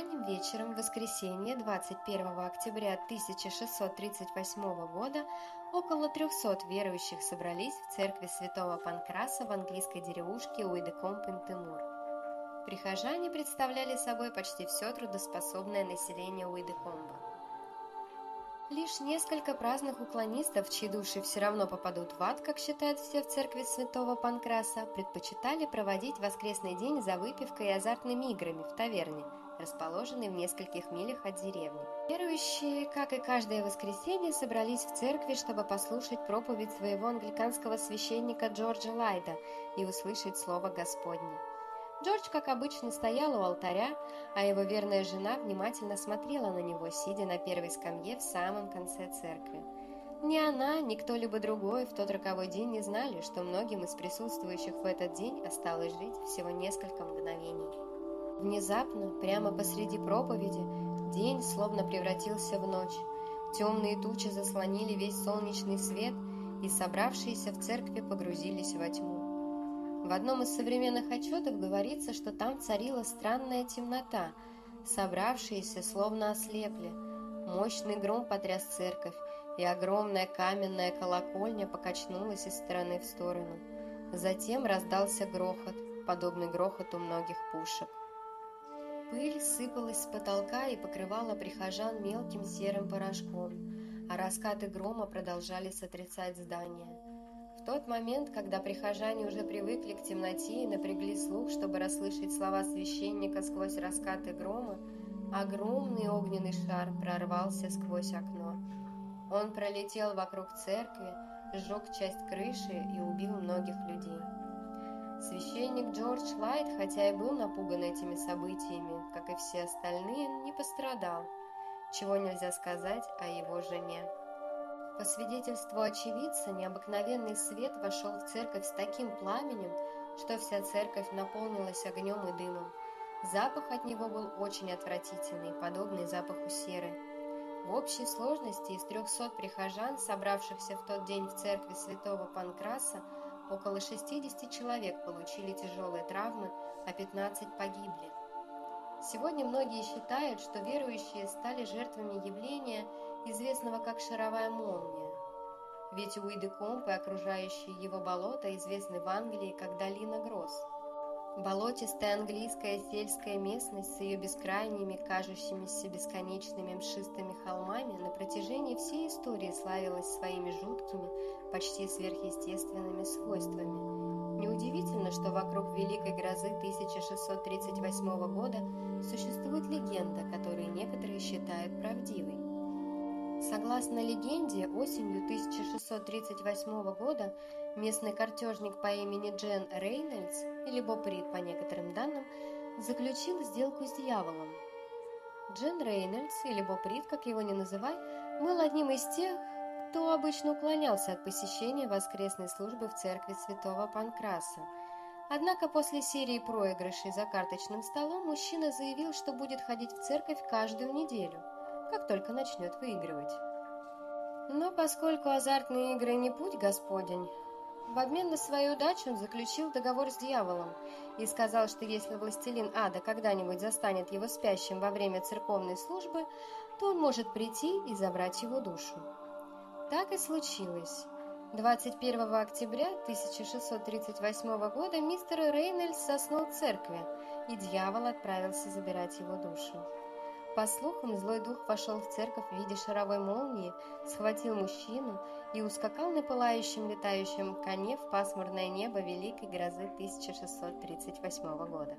Ранним вечером в воскресенье 21 октября 1638 года около 300 верующих собрались в церкви святого Панкраса в английской деревушке Уидекомп-Интемур. Прихожане представляли собой почти все трудоспособное население Уидекомба. Лишь несколько праздных уклонистов, чьи души все равно попадут в ад, как считают все в церкви святого Панкраса, предпочитали проводить воскресный день за выпивкой и азартными играми в таверне, расположенной в нескольких милях от деревни. Верующие, как и каждое воскресенье, собрались в церкви, чтобы послушать проповедь своего англиканского священника Джорджа Лайда и услышать Слово Господне. Джордж, как обычно, стоял у алтаря, а его верная жена внимательно смотрела на него, сидя на первой скамье в самом конце церкви. Ни она, ни кто-либо другой в тот роковой день не знали, что многим из присутствующих в этот день осталось жить всего несколько мгновений. Внезапно, прямо посреди проповеди, день словно превратился в ночь. Темные тучи заслонили весь солнечный свет, и собравшиеся в церкви погрузились во тьму. В одном из современных отчетов говорится, что там царила странная темнота, собравшиеся словно ослепли. Мощный гром потряс церковь, и огромная каменная колокольня покачнулась из стороны в сторону. Затем раздался грохот, подобный грохоту многих пушек. Пыль сыпалась с потолка и покрывала прихожан мелким серым порошком, а раскаты грома продолжали сотрясать здание. В тот момент, когда прихожане уже привыкли к темноте и напрягли слух, чтобы расслышать слова священника сквозь раскаты грома, огромный огненный шар прорвался сквозь окно. Он пролетел вокруг церкви, сжег часть крыши и убил многих людей. Священник Джордж Лайт, хотя и был напуган этими событиями, как и все остальные, не пострадал, чего нельзя сказать о его жене. По свидетельству очевидца, необыкновенный свет вошел в церковь с таким пламенем, что вся церковь наполнилась огнем и дымом. Запах от него был очень отвратительный, подобный запаху серы. В общей сложности из 300 прихожан, собравшихся в тот день в церкви святого Панкраса, около 60 человек получили тяжелые травмы, а 15 погибли. Сегодня многие считают, что верующие стали жертвами явления, известного как шаровая молния. Ведь Уидекомп и окружающие его болота известны в Англии как долина гроз. Болотистая английская сельская местность с ее бескрайними, кажущимися бесконечными мшистыми холмами на протяжении всей истории славилась своими жуткими, почти сверхъестественными свойствами. Неудивительно, что вокруг Великой грозы 1638 года существует легенда, которую некоторые считают правдивой. Согласно легенде, осенью 1638 года местный картежник по имени Джен Рейнольдс, или Боб Рид по некоторым данным, заключил сделку с дьяволом. Джен Рейнольдс, или Боб Рид, как его ни называй, был одним из тех, кто обычно уклонялся от посещения воскресной службы в церкви святого Панкраса. Однако после серии проигрышей за карточным столом мужчина заявил, что будет ходить в церковь каждую неделю – как только начнет выигрывать. Но поскольку азартные игры не путь Господень, в обмен на свою удачу он заключил договор с дьяволом и сказал, что если властелин ада когда-нибудь застанет его спящим во время церковной службы, то он может прийти и забрать его душу. Так и случилось. 21 октября 1638 года мистер Рейнольдс соснул церкви, и дьявол отправился забирать его душу. По слухам, злой дух вошел в церковь в виде шаровой молнии, схватил мужчину и ускакал на пылающем летающем коне в пасмурное небо великой грозы 1638 года.